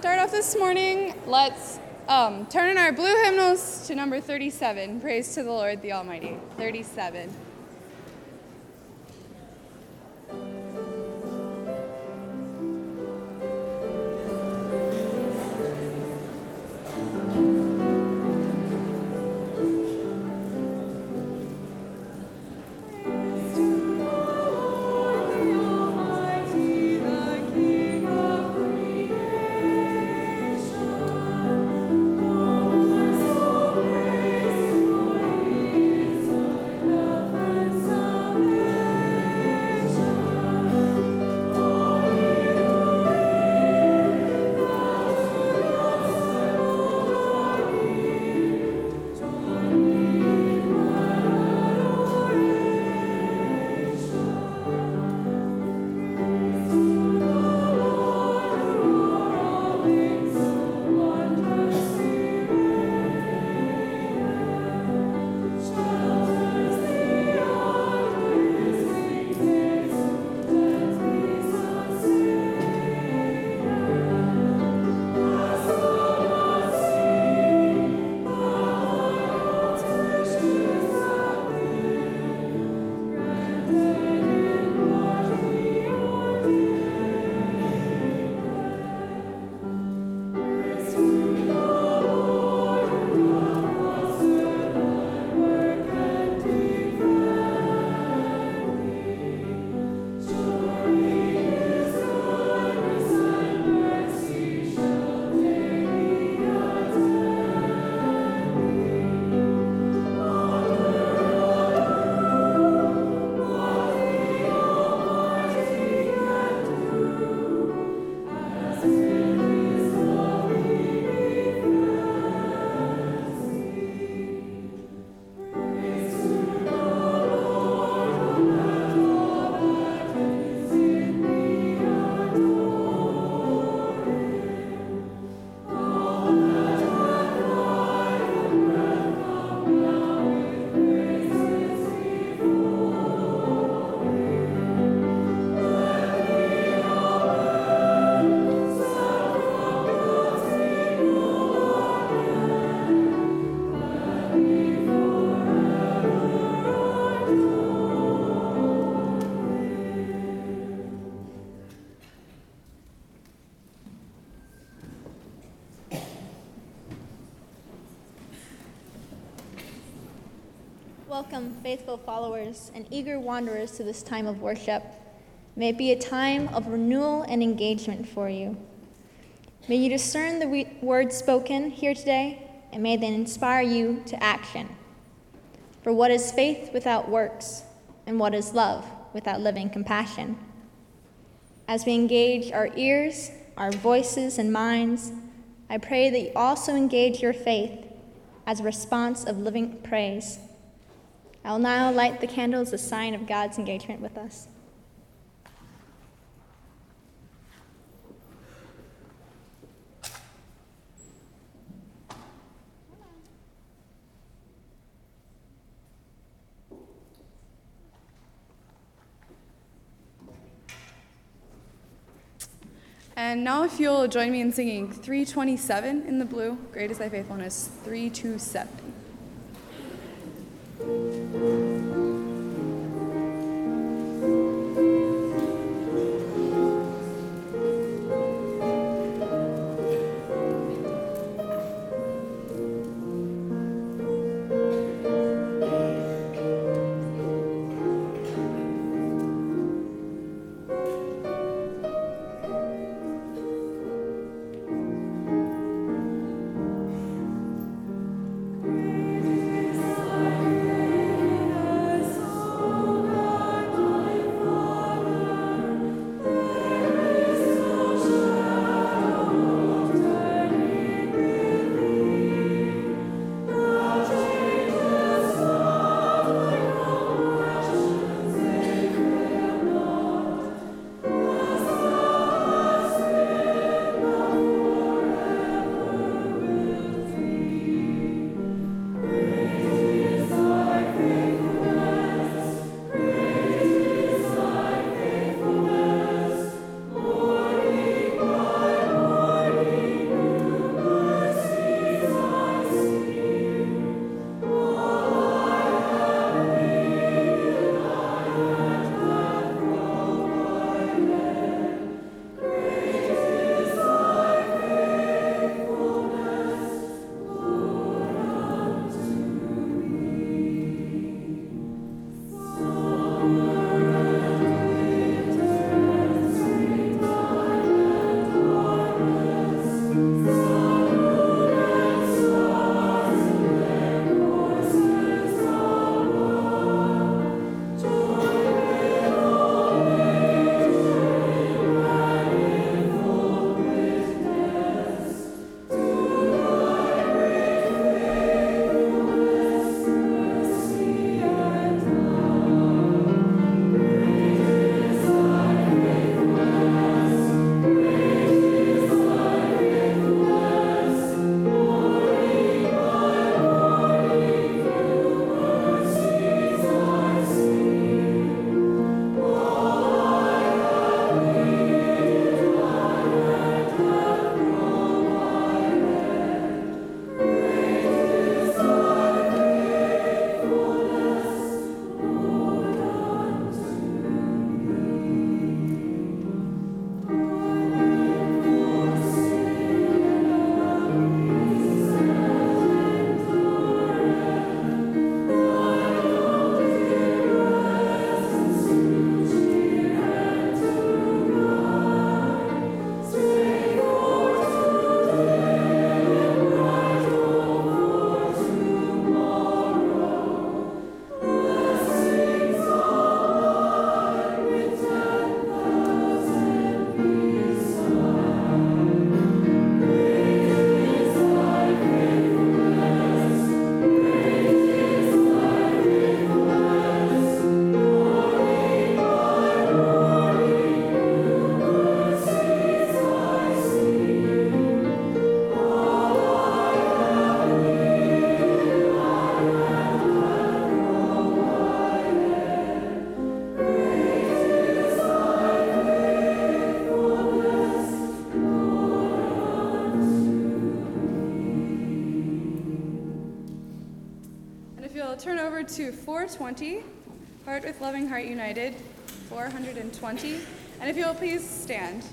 Start off this morning, let's um, turn in our blue hymnals to number 37. Praise to the Lord the Almighty. 37. Faithful followers and eager wanderers, to this time of worship. May it be a time of renewal and engagement for you. May you discern the words spoken here today, and may they inspire you to action. For what is faith without works, and what is love without living compassion? As we engage our ears, our voices, and minds, I pray that you also engage your faith as a response of living praise I will now light the candles, a sign of God's engagement with us. And now, if you'll join me in singing 327 in the blue, Great is Thy Faithfulness, 327. うん。420, Heart with Loving Heart United, 420. And if you'll please stand.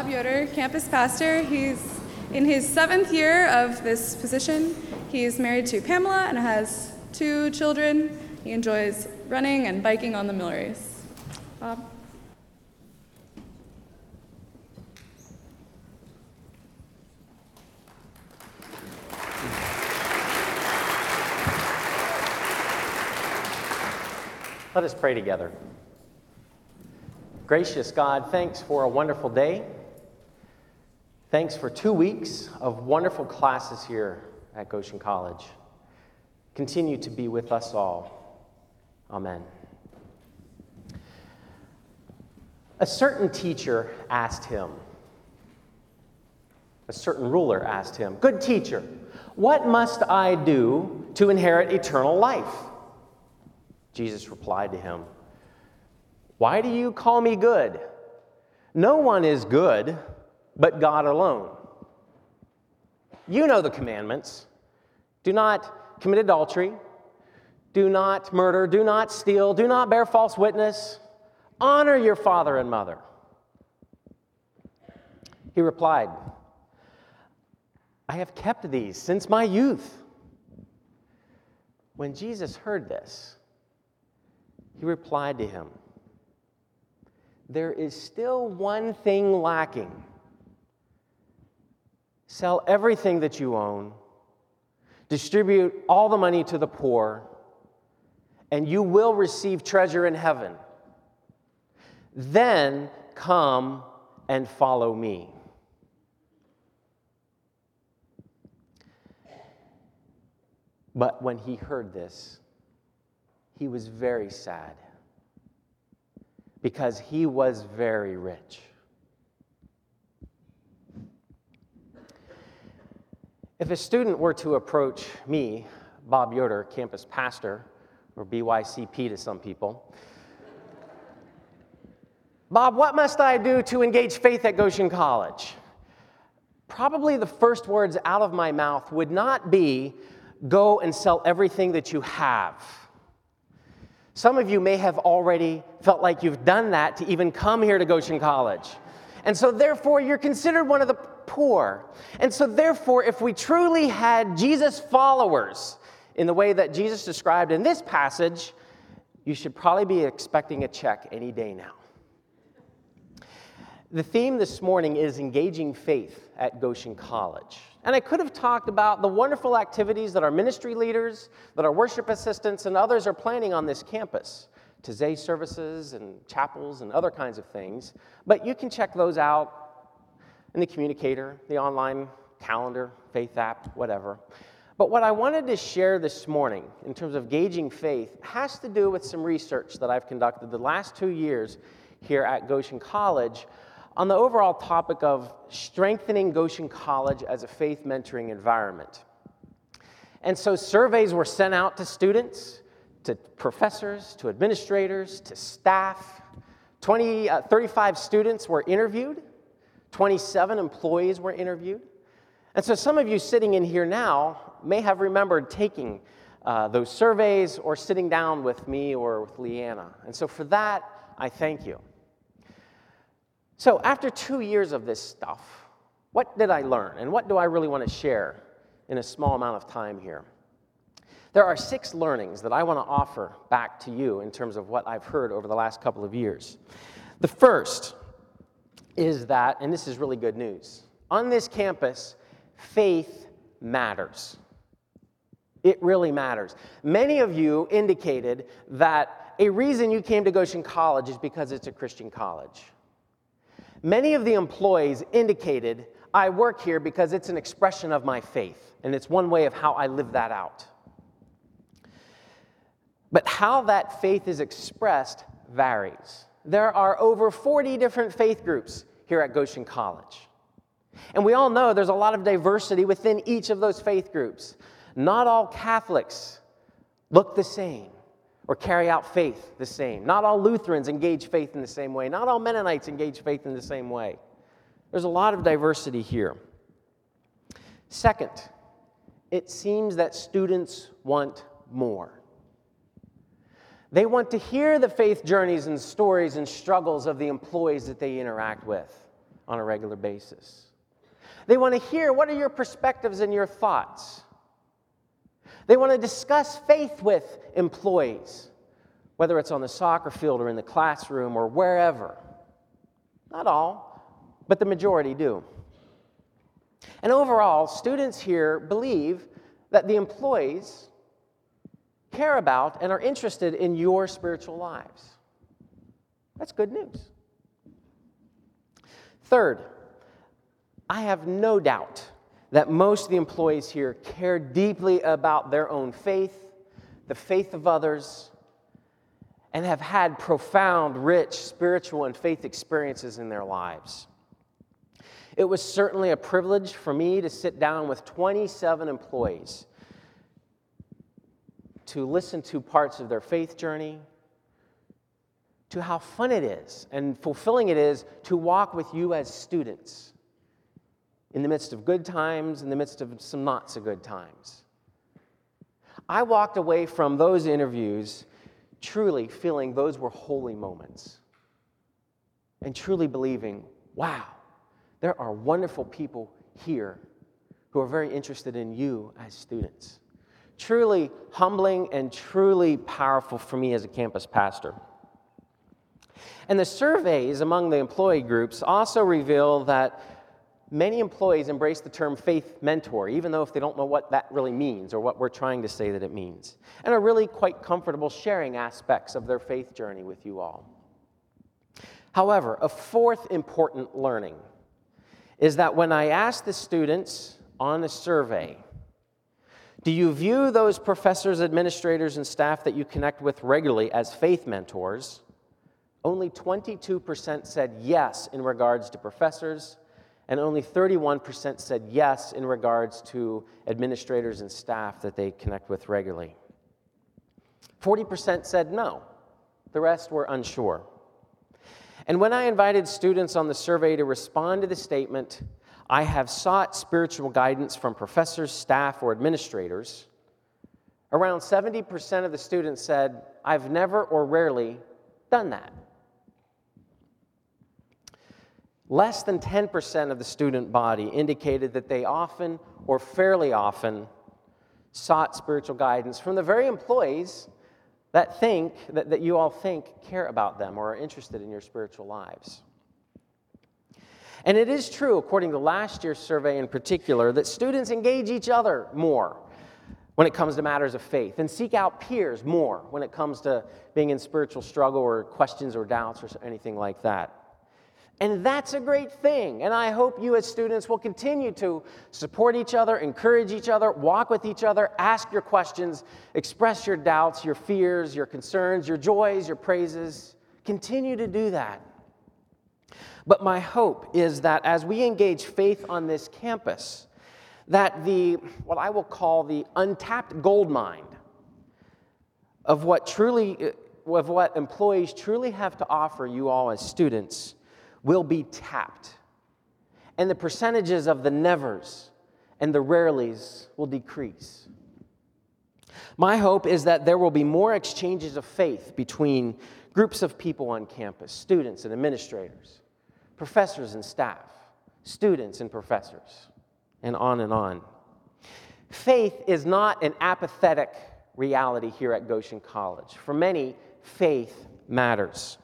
Bob Yoder, campus pastor. He's in his seventh year of this position. He's married to Pamela and has two children. He enjoys running and biking on the mill race. Bob? Let us pray together. Gracious God, thanks for a wonderful day. Thanks for two weeks of wonderful classes here at Goshen College. Continue to be with us all. Amen. A certain teacher asked him, a certain ruler asked him, Good teacher, what must I do to inherit eternal life? Jesus replied to him, Why do you call me good? No one is good but God alone. You know the commandments do not commit adultery, do not murder, do not steal, do not bear false witness, honor your father and mother. He replied, I have kept these since my youth. When Jesus heard this, he replied to him, There is still one thing lacking. Sell everything that you own, distribute all the money to the poor, and you will receive treasure in heaven. Then come and follow me. But when he heard this, he was very sad because he was very rich. If a student were to approach me, Bob Yoder, campus pastor, or BYCP to some people, Bob, what must I do to engage faith at Goshen College? Probably the first words out of my mouth would not be, go and sell everything that you have. Some of you may have already felt like you've done that to even come here to Goshen College. And so, therefore, you're considered one of the poor. And so, therefore, if we truly had Jesus followers in the way that Jesus described in this passage, you should probably be expecting a check any day now. The theme this morning is engaging faith at Goshen College. And I could have talked about the wonderful activities that our ministry leaders, that our worship assistants, and others are planning on this campus Taizé services and chapels and other kinds of things. But you can check those out in the communicator, the online calendar, faith app, whatever. But what I wanted to share this morning in terms of gauging faith has to do with some research that I've conducted the last two years here at Goshen College on the overall topic of strengthening Goshen College as a faith mentoring environment. And so surveys were sent out to students, to professors, to administrators, to staff. 20, uh, 35 students were interviewed, 27 employees were interviewed. And so some of you sitting in here now may have remembered taking uh, those surveys or sitting down with me or with Leanna. And so for that, I thank you. So, after two years of this stuff, what did I learn? And what do I really want to share in a small amount of time here? There are six learnings that I want to offer back to you in terms of what I've heard over the last couple of years. The first is that, and this is really good news, on this campus, faith matters. It really matters. Many of you indicated that a reason you came to Goshen College is because it's a Christian college. Many of the employees indicated, I work here because it's an expression of my faith, and it's one way of how I live that out. But how that faith is expressed varies. There are over 40 different faith groups here at Goshen College. And we all know there's a lot of diversity within each of those faith groups. Not all Catholics look the same or carry out faith the same. Not all Lutherans engage faith in the same way. Not all Mennonites engage faith in the same way. There's a lot of diversity here. Second, it seems that students want more. They want to hear the faith journeys and stories and struggles of the employees that they interact with on a regular basis. They want to hear what are your perspectives and your thoughts. They want to discuss faith with employees, whether it's on the soccer field or in the classroom or wherever. Not all, but the majority do. And overall, students here believe that the employees care about and are interested in your spiritual lives. That's good news. Third, I have no doubt that most of the employees here care deeply about their own faith, the faith of others, and have had profound, rich spiritual and faith experiences in their lives. It was certainly a privilege for me to sit down with 27 employees to listen to parts of their faith journey, to how fun it is and fulfilling it is to walk with you as students in the midst of good times, in the midst of some not so good times. I walked away from those interviews truly feeling those were holy moments and truly believing, wow, there are wonderful people here who are very interested in you as students. Truly humbling and truly powerful for me as a campus pastor. And the surveys among the employee groups also reveal that Many employees embrace the term faith mentor, even though if they don't know what that really means or what we're trying to say that it means, and are really quite comfortable sharing aspects of their faith journey with you all. However, a fourth important learning is that when I asked the students on a survey, do you view those professors, administrators, and staff that you connect with regularly as faith mentors? Only 22% said yes in regards to professors and only 31% said yes in regards to administrators and staff that they connect with regularly. 40% said no, the rest were unsure. And when I invited students on the survey to respond to the statement, I have sought spiritual guidance from professors, staff, or administrators, around 70% of the students said, I've never or rarely done that. less than 10% of the student body indicated that they often or fairly often sought spiritual guidance from the very employees that think that, that you all think care about them or are interested in your spiritual lives. And it is true, according to last year's survey in particular, that students engage each other more when it comes to matters of faith and seek out peers more when it comes to being in spiritual struggle or questions or doubts or anything like that. And that's a great thing. And I hope you, as students, will continue to support each other, encourage each other, walk with each other, ask your questions, express your doubts, your fears, your concerns, your joys, your praises. Continue to do that. But my hope is that as we engage faith on this campus, that the, what I will call the untapped gold mine of what truly, of what employees truly have to offer you all as students will be tapped. And the percentages of the nevers and the rarelys will decrease. My hope is that there will be more exchanges of faith between groups of people on campus, students and administrators, professors and staff, students and professors and on and on. Faith is not an apathetic reality here at Goshen College. For many, faith matters.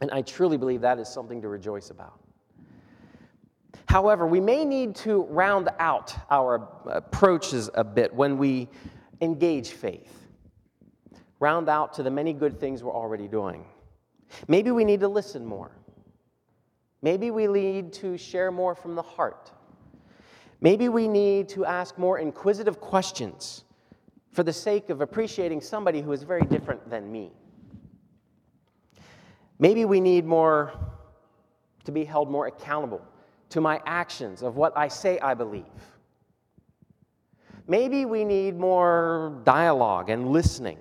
And I truly believe that is something to rejoice about. However, we may need to round out our uh, approaches a bit when we engage faith, round out to the many good things we're already doing. Maybe we need to listen more. Maybe we need to share more from the heart. Maybe we need to ask more inquisitive questions for the sake of appreciating somebody who is very different than me. Maybe we need more to be held more accountable to my actions of what I say I believe. Maybe we need more dialogue and listening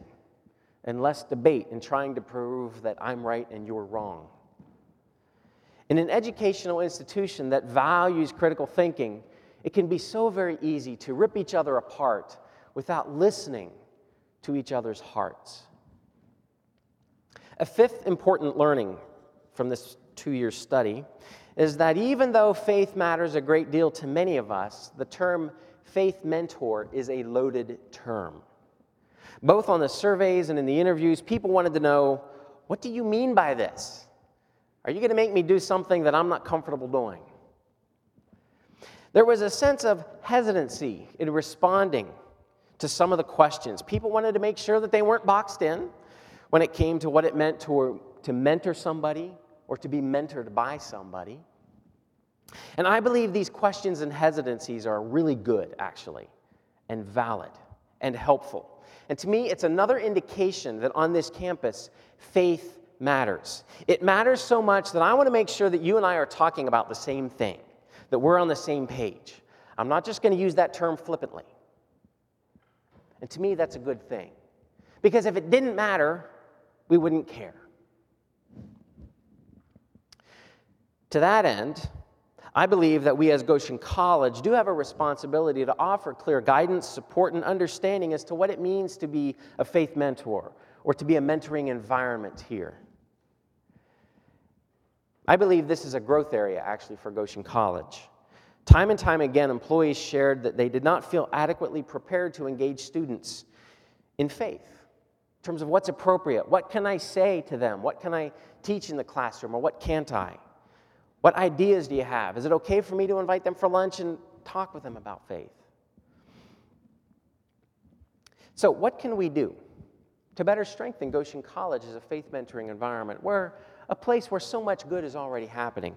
and less debate and trying to prove that I'm right and you're wrong. In an educational institution that values critical thinking, it can be so very easy to rip each other apart without listening to each other's hearts. A fifth important learning from this two year study is that even though faith matters a great deal to many of us, the term faith mentor is a loaded term. Both on the surveys and in the interviews, people wanted to know what do you mean by this? Are you going to make me do something that I'm not comfortable doing? There was a sense of hesitancy in responding to some of the questions. People wanted to make sure that they weren't boxed in when it came to what it meant to, to mentor somebody or to be mentored by somebody. And I believe these questions and hesitancies are really good, actually, and valid and helpful. And to me, it's another indication that on this campus, faith matters. It matters so much that I want to make sure that you and I are talking about the same thing that we're on the same page. I'm not just going to use that term flippantly. And to me, that's a good thing. Because if it didn't matter, we wouldn't care. To that end, I believe that we as Goshen College do have a responsibility to offer clear guidance, support, and understanding as to what it means to be a faith mentor or to be a mentoring environment here. I believe this is a growth area actually for Goshen College. Time and time again, employees shared that they did not feel adequately prepared to engage students in faith in terms of what's appropriate. What can I say to them? What can I teach in the classroom, or what can't I? What ideas do you have? Is it okay for me to invite them for lunch and talk with them about faith? So, what can we do to better strengthen Goshen College as a faith mentoring environment where a place where so much good is already happening.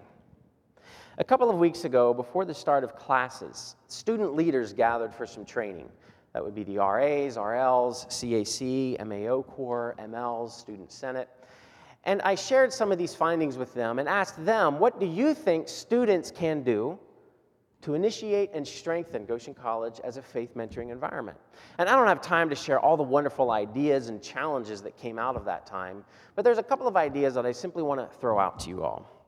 A couple of weeks ago, before the start of classes, student leaders gathered for some training. That would be the RAs, RLs, CAC, MAO Corps, MLs, Student Senate. And I shared some of these findings with them and asked them, what do you think students can do to initiate and strengthen Goshen College as a faith mentoring environment. And I don't have time to share all the wonderful ideas and challenges that came out of that time, but there's a couple of ideas that I simply want to throw out to you all.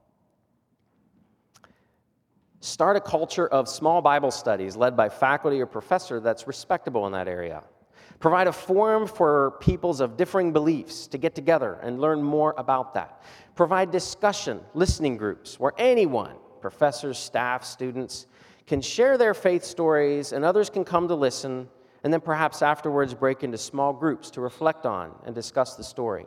Start a culture of small Bible studies led by faculty or professor that's respectable in that area. Provide a forum for peoples of differing beliefs to get together and learn more about that. Provide discussion, listening groups where anyone, professors, staff, students, can share their faith stories and others can come to listen and then perhaps afterwards break into small groups to reflect on and discuss the story.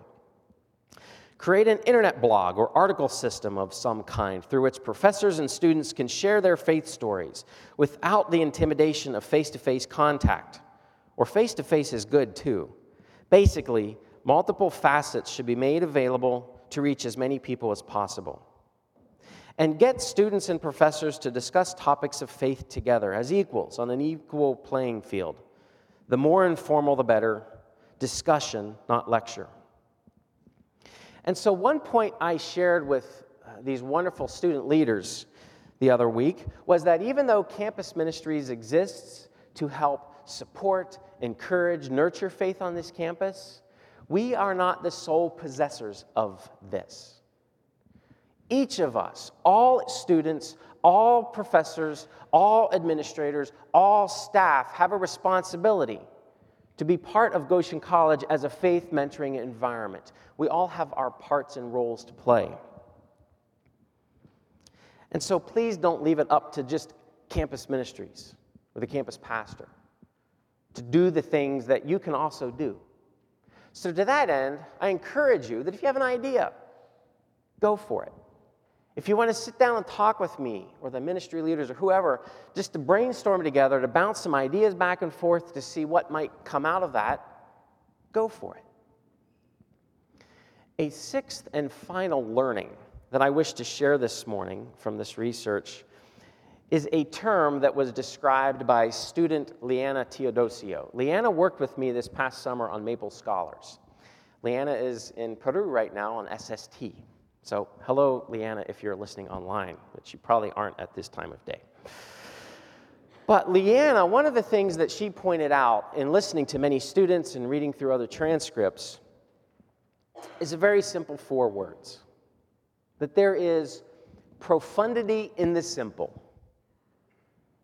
Create an internet blog or article system of some kind through which professors and students can share their faith stories without the intimidation of face to face contact. Or face to face is good too. Basically, multiple facets should be made available to reach as many people as possible. And get students and professors to discuss topics of faith together as equals on an equal playing field. The more informal, the better. Discussion, not lecture. And so, one point I shared with uh, these wonderful student leaders the other week was that even though campus ministries exists to help support, encourage, nurture faith on this campus, we are not the sole possessors of this. Each of us, all students, all professors, all administrators, all staff have a responsibility to be part of Goshen College as a faith mentoring environment. We all have our parts and roles to play. And so please don't leave it up to just campus ministries or the campus pastor to do the things that you can also do. So, to that end, I encourage you that if you have an idea, go for it. If you want to sit down and talk with me or the ministry leaders or whoever, just to brainstorm together, to bounce some ideas back and forth to see what might come out of that, go for it. A sixth and final learning that I wish to share this morning from this research is a term that was described by student Leanna Teodosio. Leanna worked with me this past summer on Maple Scholars. Leanna is in Peru right now on SST. So, hello, Leanna, if you're listening online, which you probably aren't at this time of day. But Leanna, one of the things that she pointed out in listening to many students and reading through other transcripts is a very simple four words that there is profundity in the simple.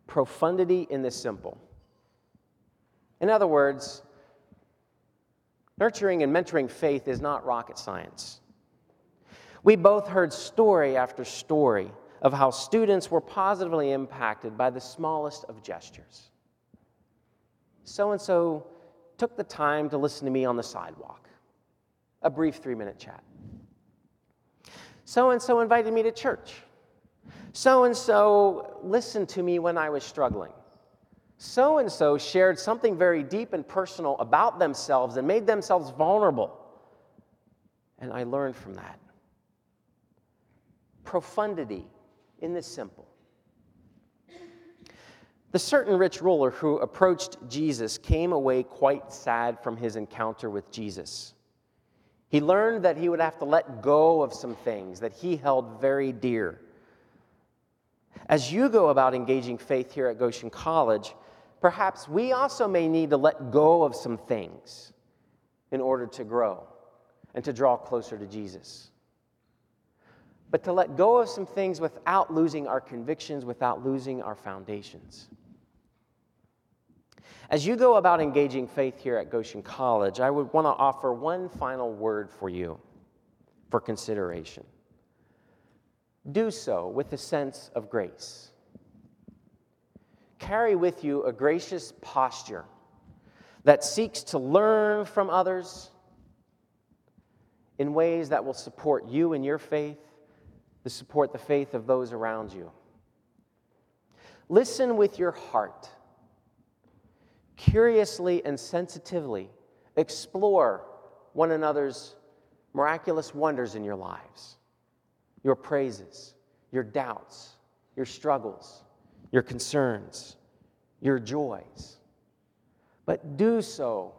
Profundity in the simple. In other words, nurturing and mentoring faith is not rocket science. We both heard story after story of how students were positively impacted by the smallest of gestures. So and so took the time to listen to me on the sidewalk, a brief three minute chat. So and so invited me to church. So and so listened to me when I was struggling. So and so shared something very deep and personal about themselves and made themselves vulnerable. And I learned from that profundity in the simple. The certain rich ruler who approached Jesus came away quite sad from his encounter with Jesus. He learned that he would have to let go of some things that he held very dear. As you go about engaging faith here at Goshen College, perhaps we also may need to let go of some things in order to grow and to draw closer to Jesus but to let go of some things without losing our convictions, without losing our foundations. As you go about engaging faith here at Goshen College, I would want to offer one final word for you for consideration. Do so with a sense of grace. Carry with you a gracious posture that seeks to learn from others in ways that will support you in your faith to support the faith of those around you. Listen with your heart. Curiously and sensitively explore one another's miraculous wonders in your lives, your praises, your doubts, your struggles, your concerns, your joys. But do so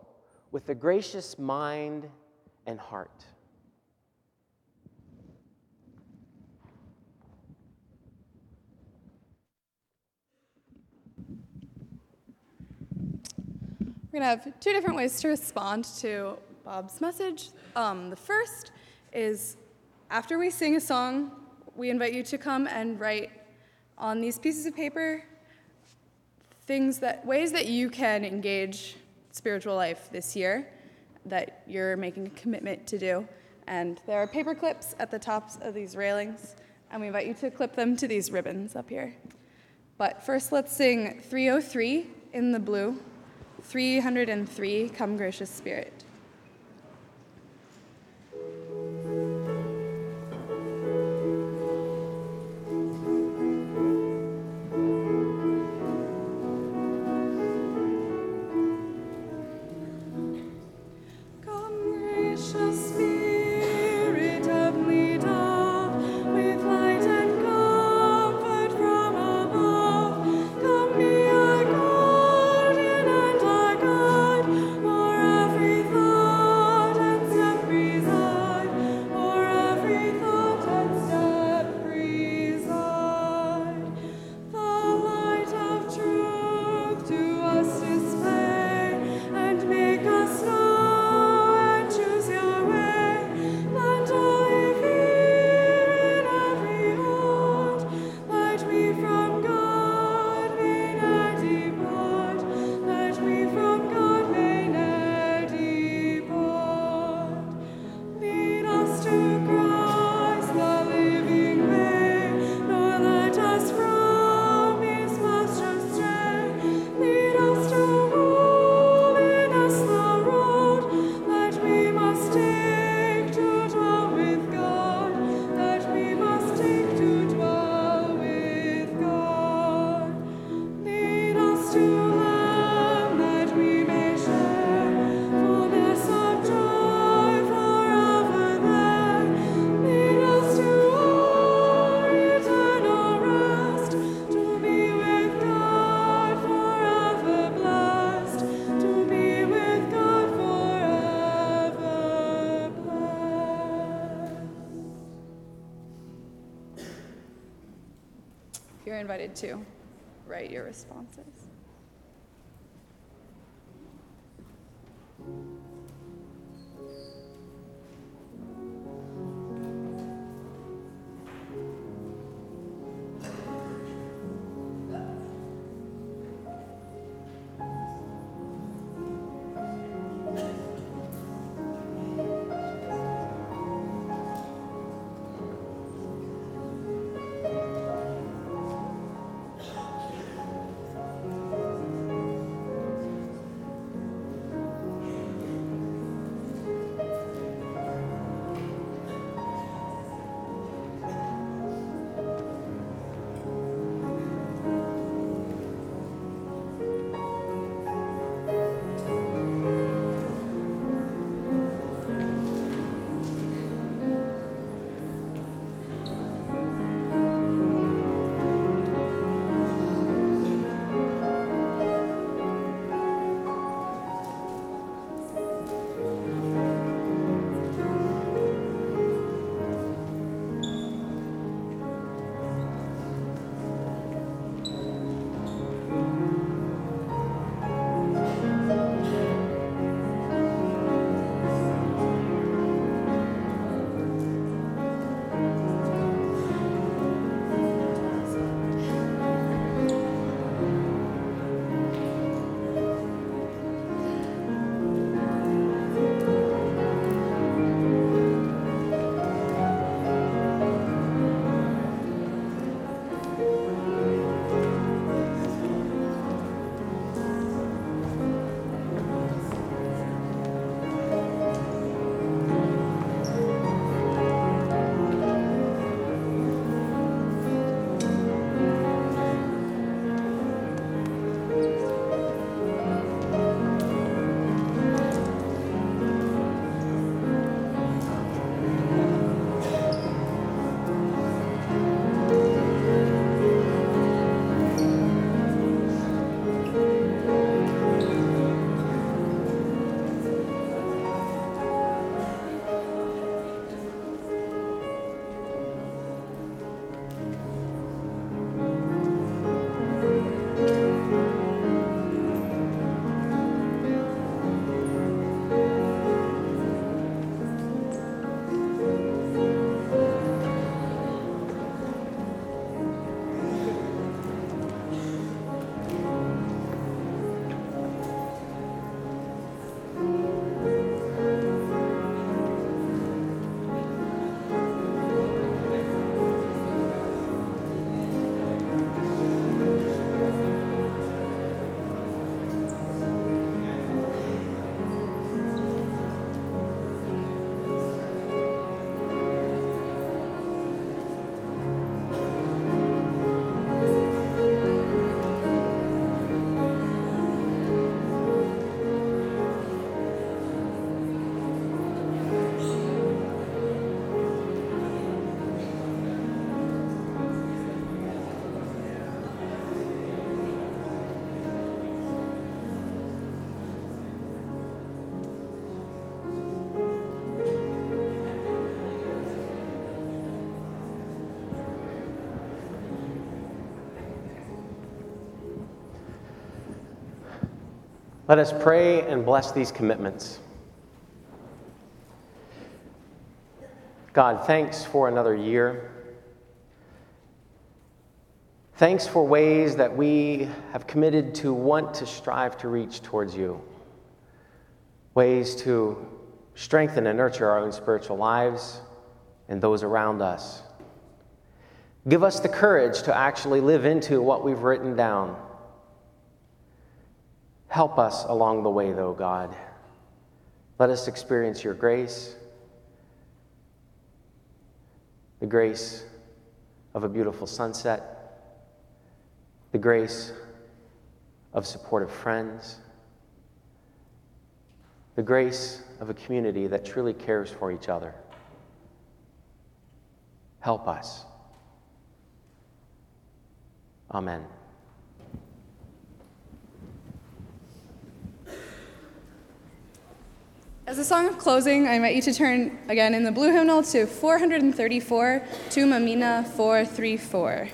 with a gracious mind and heart. We're going to have two different ways to respond to Bob's message. Um, the first is after we sing a song, we invite you to come and write on these pieces of paper things that ways that you can engage spiritual life this year that you're making a commitment to do. And there are paper clips at the tops of these railings, and we invite you to clip them to these ribbons up here. But first, let's sing 303 in the blue, 303, Come Gracious Spirit. Invited to write your responses. Let us pray and bless these commitments. God, thanks for another year. Thanks for ways that we have committed to want to strive to reach towards you. Ways to strengthen and nurture our own spiritual lives and those around us. Give us the courage to actually live into what we've written down. Help us along the way, though, God. Let us experience your grace, the grace of a beautiful sunset, the grace of supportive friends, the grace of a community that truly cares for each other. Help us. Amen. As a song of closing, I invite you to turn again in the blue hymnal to 434, Thuma mina 434.